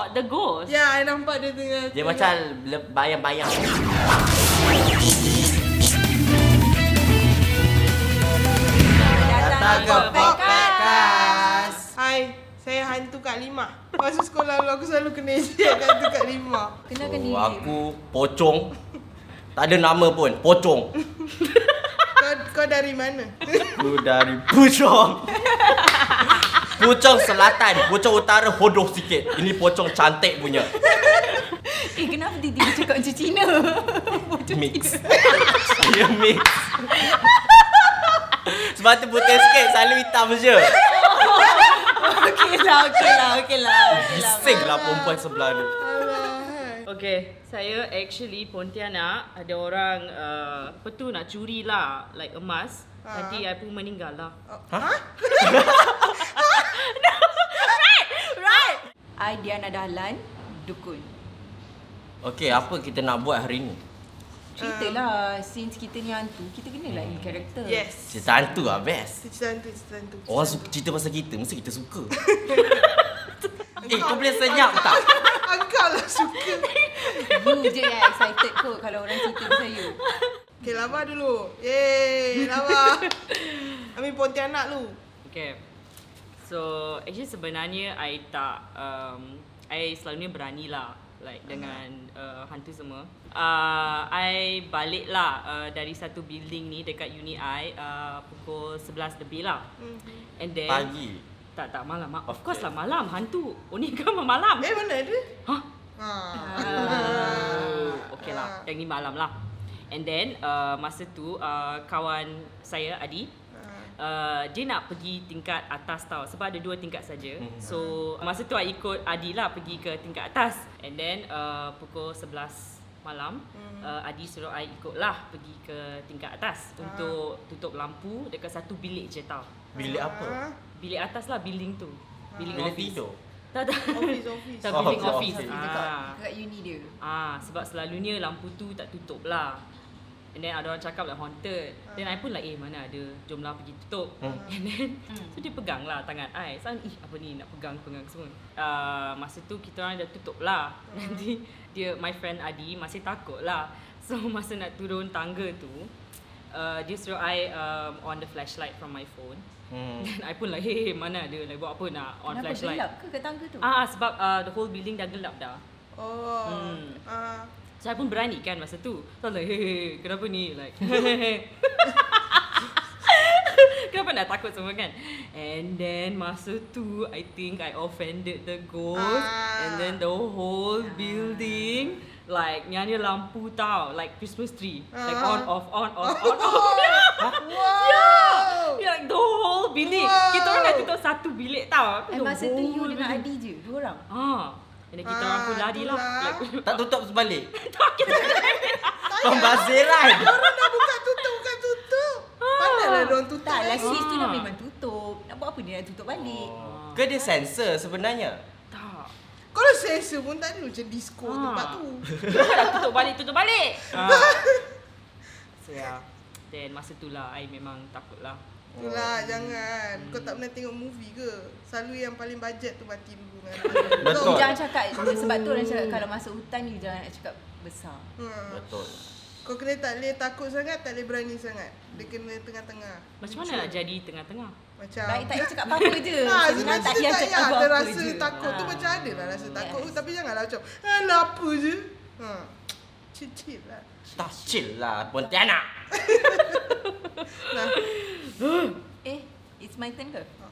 tengok the ghost. Ya, I nampak dia tengah Dia tengok. macam le- bayang-bayang. Datang ke podcast. Hai, saya hantu Kak Lima. Masa sekolah dulu aku selalu kena ejek kat hantu Kak Lima. Kenalkan diri Oh, dia. aku pocong. Tak ada nama pun, pocong. Kau, kau dari mana? Aku dari Puchong. Puchong selatan, Puchong utara hodoh sikit. Ini pocong cantik punya. Eh kenapa tiba-tiba cakap macam Cina? Mix. Saya mix. Sebab tu putih sikit, selalu hitam je. okey lah, okey lah, okey lah. Bising lah perempuan sebelah ni. Okay, saya actually Pontianak ada orang uh, apa tu nak curi lah like emas. Ah. Nanti I pun meninggal lah. Ha? Right. I Diana Dahlan, dukun. Okey, apa kita nak buat hari ni? Cerita lah, since kita ni hantu, kita kena lah in karakter. Yes. Cerita hantu lah, best. Cerita hantu, cerita hantu. Orang suka cerita pasal kita, mesti kita suka. eh, kau boleh senyap tak? Engkau lah suka. You je yang excited kot kalau orang cerita pasal you. Okay, lama dulu. Yeay, lama. Amin Pontianak lu. Okay. So actually sebenarnya I tak um, I selalunya berani lah like dengan uh, hantu semua. Uh, I balik lah uh, dari satu building ni dekat uni I uh, pukul 11 lebih lah. Mhm. And then Pagi. Tak tak malam. Of Okay. course lah malam hantu. Only kan malam. Eh, mana? Hah? Ha. Uh, okay lah. Yang ni malam lah. And then uh, masa tu uh, kawan saya Adi uh, dia nak pergi tingkat atas tau sebab ada dua tingkat saja. Mhm. So masa tu I ikut Adi lah pergi ke tingkat atas. And then uh, pukul 11 malam uh, Adi suruh I ikutlah pergi ke tingkat atas untuk tutup lampu dekat satu bilik je tau. Bilik apa? Ha? Bilik atas lah building tu. Building Bilik office. tidur. Tak tak. Office, office. Tak Oh, building office. office. Tapi Ah. dekat, dekat uni dia. Ah, sebab selalunya lampu tu tak tutup lah. And then ada orang cakap like haunted. Then I pun like, eh mana ada, jomlah pergi tutup. Hmm. And then, so dia pegang lah tangan I. So, ih apa ni nak pegang-pegang semua. Uh, masa tu kita orang dah tutup lah. Nanti dia, my friend Adi masih takut lah. So masa nak turun tangga tu, uh, dia suruh I um, on the flashlight from my phone. Hmm. Then I pun like, hey, hey mana ada, like buat apa nak on Kenapa flashlight. gelap ke kat tangga tu? Ah, sebab uh, the whole building dah gelap dah. Oh. Hmm. Ah. Saya pun berani kan masa tu. So I was like, hey, hey, kenapa ni? Like, kenapa nak takut semua kan? And then masa tu, I think I offended the ghost. Ah. And then the whole building, like nyanyi lampu tau. Like Christmas tree. Like Ah. on, off, on, off, on, off. Wow. Yeah, like the whole bilik. Wow. Kita orang dah tutup satu bilik tau. The masa tu you dengan building. Adi je, dua orang. Ah. And then kita orang pun Ah, lari lah. Tak tutup sebalik. tak, kita Pembaziran. Orang dah buka tutup, buka tutup. Pandailah diorang tutup. Tak lah, lagi. sis tu dah Ah. memang tutup. Nak buat apa dia nak tutup balik? Oh. Ke dia sensor sebenarnya? tak. Kalau sensor pun tak ada macam disco Ah. tempat tu. Dah tutup balik, tutup balik. Ah. So yeah. Then masa tu lah I memang takut lah. Itulah, jangan. Kau tak pernah tengok movie ke? Selalu yang paling bajet tu mati dulu. Kan? Betul. Jangan cakap sebab tu orang cakap kalau masuk hutan you jangan nak cakap besar. Ha. Betul. Kau kena tak boleh takut sangat, tak boleh berani sangat. Dia kena tengah-tengah. Macam mana nak jadi tengah-tengah? Macam Baik tak payah cakap apa-apa je. Ha, Sebenarnya sebenarnya tak payah cakap ya, apa-apa ada rasa je. takut tu Ah. macam ada lah rasa takut Yes. tapi janganlah macam alah apa je. Ha. Chill-chill lah. Tak chill lah Pontianak. Nah. Eh, it's my turn ke? Ha.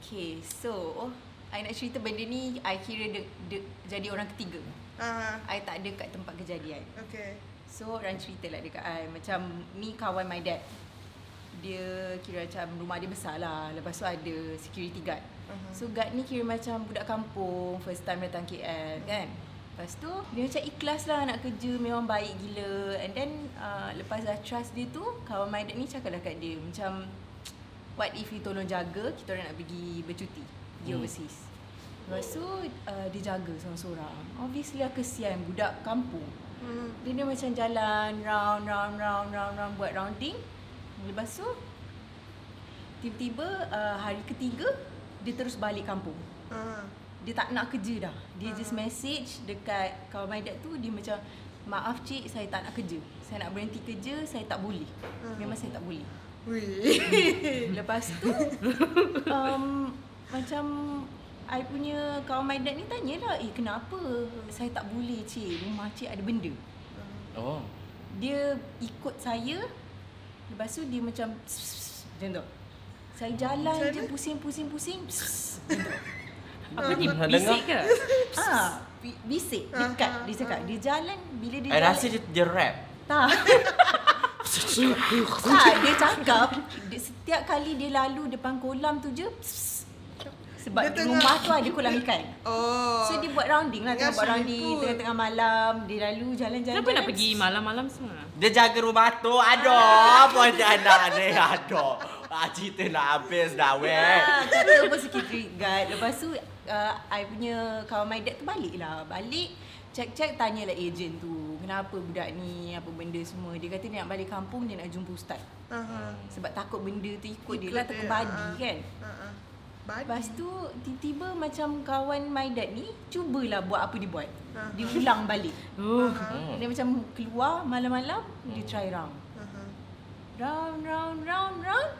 Okay, so oh, I nak cerita benda ni I kira de, de, jadi orang ketiga. Ha. I tak ada kat tempat kejadian. Okay. So orang cerita lah dekat I Macam ni kawan my dad Dia kira macam rumah dia besar lah Lepas tu ada security guard Uh-huh. So guard ni kira macam budak kampung First time datang KL kan Lepas tu dia macam ikhlas lah nak kerja Memang baik gila And then uh, lepas dah trust dia tu Kawan my dad ni cakap lah kat dia Macam What if you tolong jaga Kita orang nak pergi bercuti Pergi Hmm. overseas Lepas tu uh, dia jaga seorang-seorang Obviously lah kesian budak kampung Hmm. dia ni macam jalan round round round round round buat rounding. Lepas tu tiba-tiba uh, hari ketiga dia terus balik kampung. Ha. Dia tak nak kerja dah. Dia just message dekat kawan my dad tu dia macam maaf cik saya tak nak kerja. Saya nak berhenti kerja, saya tak boleh. Memang saya tak boleh. Wih. Lepas tu um, macam I punya kawan my dad ni tanyalah, "Eh kenapa saya tak boleh cik? Rumah cik ada benda." Oh. Dia ikut saya Lepas tu dia macam Macam tu Saya jalan je mana? pusing-pusing-pusing Apa ni? Dengar? Bisik ke? Ah, bi- bisik dekat dia cakap. Dia jalan bila dia I jalan. rasa dia, dia rap. tak. tak, dia cakap dia, setiap kali dia lalu depan kolam tu je pss, sebab Dia dia tengah- rumah tu ada kolam ikan. Oh. So dia buat rounding lah, Tengah tengah buat rounding pool. tengah-tengah malam, dia lalu jalan-jalan. Kenapa nak pergi malam-malam semua? Dia jaga rumah tu. Aduh, apa dia anak ni? Aduh. Ah, cerita nak habis dah, weh. Ah, kata pun security guard. Lepas tu uh, I punya kawan my dad tu balik lah. Balik check-check tanyalah ejen tu. Kenapa budak ni apa benda semua. Dia kata dia nak balik kampung dia nak jumpa ustaz. Aha. Sebab takut benda tu ikut, dia Ikut lah dia, takut badi ah. kan. Ha Badi. Lepas tu tiba-tiba macam kawan my dad ni cubalah buat apa dia buat. Ah. Dia ulang balik. Hmm. Dia macam keluar malam-malam dia try round. Aha. Round round round round.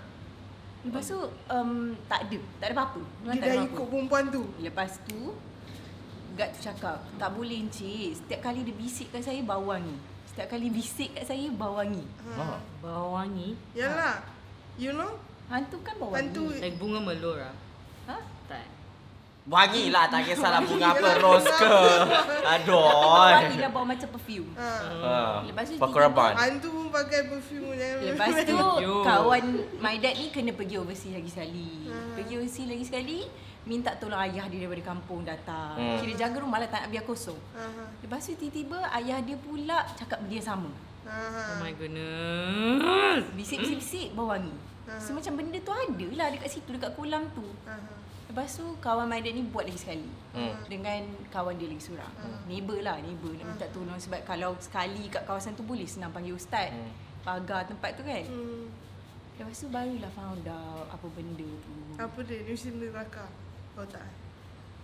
Lepas tu um, tak ada, tak ada apa-apa. Memang Dia dah apa-apa. ikut perempuan tu. Lepas tu Guard tu cakap Tak boleh encik Setiap kali dia bisik kat saya Bau wangi Setiap kali bisik kat saya Bau wangi Ha. Bau wangi. Yalah. You know? Hantu kan bau wangi Hantu Like bunga melur Ha? Tak. Wangi lah, tak kisahlah bunga apa, rose ke. Aduh. Wangi lah bau macam perfume Ha. Ha. Lepas tu Pakuraban. Hantu pun pakai perfume. Lepas tu. Kawan My dad ni Kena pergi overseas lagi sekali Hmm. Pergi overseas lagi sekali Minta tolong ayah dia Daripada kampung datang Hmm. Kira jaga rumah lah Tak nak biar kosong Aha. Lepas tu tiba-tiba Ayah dia pula Cakap dia sama. Oh my goodness. Bisik-bisik-bisik Bau wangi Hmm. So macam benda tu ada lah Dekat situ Dekat kolam tu. Lepas tu kawan my dad ni buat lagi sekali Hmm. Dengan kawan dia lagi seorang Neighbour lah neighbour Nak minta tolong Sebab kalau sekali kat kawasan tu Boleh senang panggil ustaz Hmm. Pagar tempat tu kan Hmm. Lepas tu barulah found out Apa benda tu Apa dia? New Zealand neraka. Oh tak.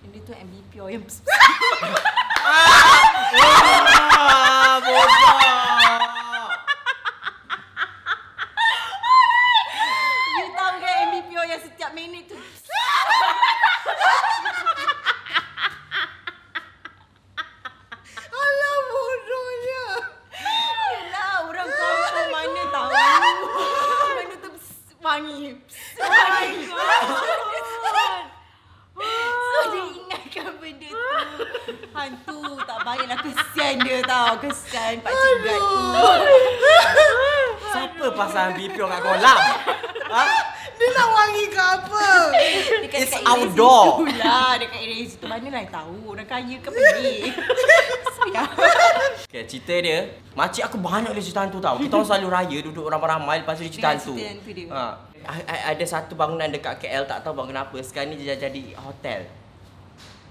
Benda tu MBP yang Ah, bodoh. You tahu kan MBP yang setiap minit tu Alah bodohnya. Yelah orang kampung mana tahu Benda tu pss, wangi Pss, wangi So dia ingatkan benda tu Hantu tak baiklah kesian dia tau Kesian Pak Cik Gad tu Pasang BPO kat kolam? Ha? Dia nak wangi ke apa? Dekat, It's dekat outdoor. situ lah Dekat area situ Mana lah tahu Orang kaya ke Sayang Okay, cerita dia, makcik aku banyak dia cerita hantu tau. Kita orang selalu raya duduk ramai-ramai lepas tu dia cerita hantu. cerita hantu dia. Ha. Ada satu bangunan dekat KL tak tahu bangunan apa. Sekarang ni dia jadi hotel.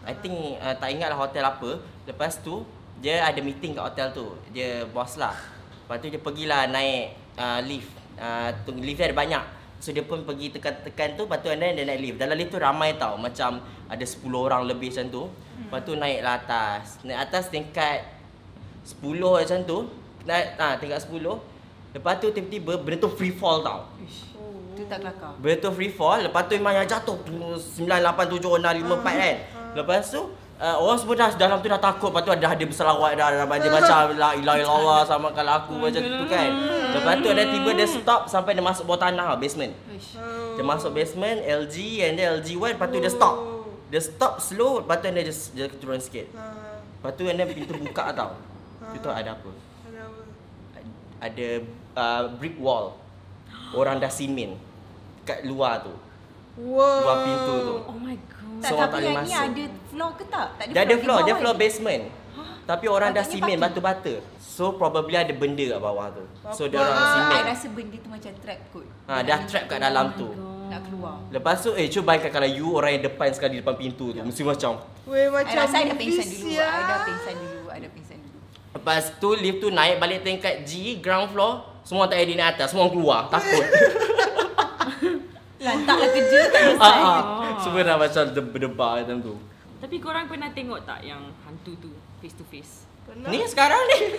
I think uh, tak ingat lah hotel apa. Lepas tu dia ada meeting kat hotel tu. Dia bos lah. Lepas tu dia pergilah naik uh, lift. Uh, tu, lift dia ada banyak. So dia pun pergi tekan-tekan tu Lepas tu and then dia naik lift Dalam lift tu ramai tau. Macam ada 10 orang lebih macam tu. Lepas tu naik lah atas. Naik atas tingkat 10 macam tu. Naik ha, tingkat 10 Lepas tu tiba-tiba benda tu free fall tau. Tu tak kelakar. Benda tu free fall. Lepas tu memang yang jatuh. 9, 8, 7, 6, 5, 4 kan. Lepas tu uh, Orang semua dah dalam tu dah takut. Lepas tu ada ada berselawat dah, dah, dah Dia macam La ilaha illallah sama kalau aku macam tu kan Lepas tu ada tiba dia stop Sampai dia masuk bawah tanah basement. Uish. Dia masuk basement LG and then LG1 Lepas tu dia stop. Dia stop slow Lepas tu dia just dia turun sikit. Ha. Lepas tu and then pintu buka tau. Tu tahu ada apa? Ada apa? Ada uh, brick wall. Orang dah simen Kat luar tu. Wow. Luar pintu tu. Oh my god. Tak, So, tapi tak boleh yang ni ada floor ke tak? Tak ada Dia ada di floor, dia floor basement Tapi orang dah Patutnya simen parking. batu-bata So probably ada benda kat bawah tu So dia orang Ah, simen I rasa benda tu macam trap kot. ha, Dah trap kat dalam tu Nak keluar. Lepas tu eh cuba bayangkan kalau you orang yang depan sekali depan pintu tu Mesti macam Weh I macam rasa I dah pingsan dulu. I dah pingsan dulu. I dah pingsan dulu. Lepas tu lift tu naik balik tingkat G ground floor Semua tak ada di atas Semua orang keluar Takut Lantaklah kerja tak Ah, selesai. ah. Semua dah macam berdebar macam tu Tapi korang pernah tengok tak yang hantu tu face to face? Pernah? Ni sekarang ni.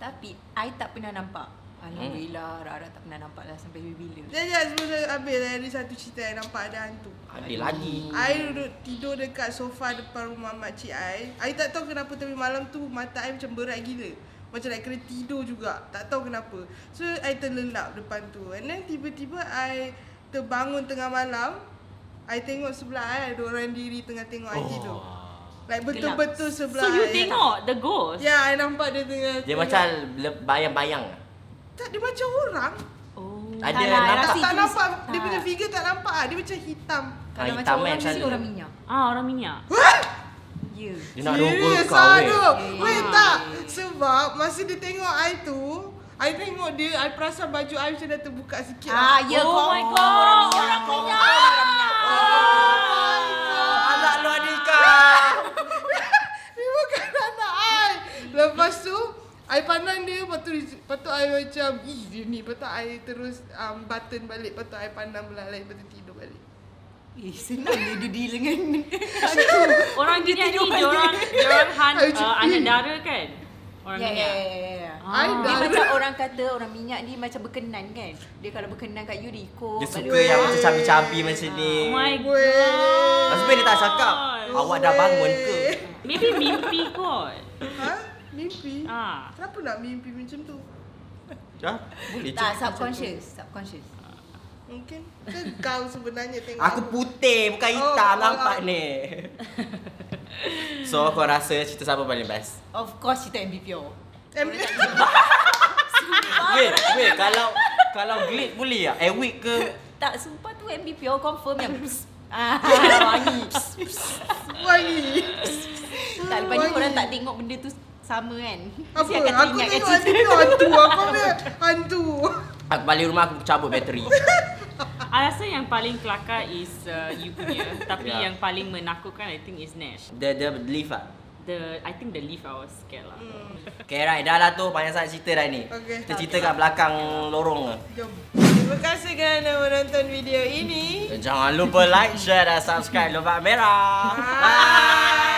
Tapi I tak pernah nampak. Alhamdulillah Rara tak pernah nampak lah sampai bila. Jangan sebelum habis ada satu cerita yang nampak ada hantu. Ada lagi. I duduk tidur dekat sofa depan rumah makcik I. I tak tahu kenapa tapi malam tu mata I macam berat gila. Macam nak kena tidur juga. Tak tahu kenapa. So I terlelap depan tu. And then tiba-tiba I terbangun tengah malam. I tengok sebelah I ada orang diri tengah tengok I tidur. Like betul-betul sebelah So you I. tengok the ghost? Ya, I nampak dia tengah Dia tengok. macam bayang-bayang. Tak, dia macam orang. Oh. Ada Tak lah, nampak. Tak, tak nampak. Dia tak. punya figure tak nampak. Dia macam hitam. Kalau Ah, macam hitam orang kan selalu. orang minyak. Ah, orang minyak. Ya. Dia nak rogol Serius kau weh. aduh. Eh. Wait tak Sebab Masa dia tengok I tu I tengok dia I perasan baju I macam dah terbuka sikit Ah, lah. ya Oh kau. my God, Orang orang minyak. Anak lu Adika. Dia bukan anak I Lepas tu I pandang dia Lepas tu, lepas tu I macam Ih dia ni Lepas tu I terus um, Button balik Lepas tu I pandang belah lain Lepas tu tidur balik Eh, senang dia deal dengan Orang Dia minyak ni, dia orang, dia orang han, uh, anak dara kan? Orang Ya, ya, minyak. ya, ya, ya. Ah. I Dia dah macam orang kata orang minyak ni macam berkenan kan. Dia kalau berkenan kat you dia ikut. Dia suka yang macam cabi-cabi macam ni. Oh my god. Tu dia tak cakap. Awak dah bangun ke? Maybe mimpi kot. Ha? Mimpi? Ah. Kenapa nak mimpi macam tu? Ha? Boleh Tak, subconscious. Subconscious. Mungkin Ke kau sebenarnya tengok Aku putih bukan hitam Oh, nampak oh. ni. So kau rasa cerita siapa paling best? Of course cerita MBPO. Wait, wait kalau kalau glit boleh tak? Eh week ke? Tak, sumpah tu MBPO confirm yang. Ah, wangi. Wangi Tak, lepas ni korang tak tengok benda tu sama kan. Apa? Akan Aku teringat tengok kat hantu cerita. tu hantu Aku ambil hantu Aku balik rumah aku cabut bateri. I rasa yang paling kelakar is uh, you punya. Tapi Yeah. yang paling menakutkan I think is Nash. Dia dia leave ah. The I think the lift I was scared lah. Okay right, dah lah tu banyak sangat cerita dah ni. Okay. Kita cerita kat belakang lorong ke. Jom Terima kasih kerana menonton video ini Jangan lupa like, share dan subscribe Lubak Merah. Aku tak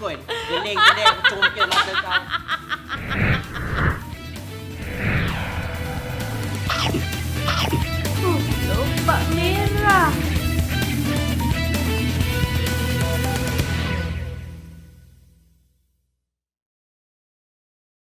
boleh jalan. Eh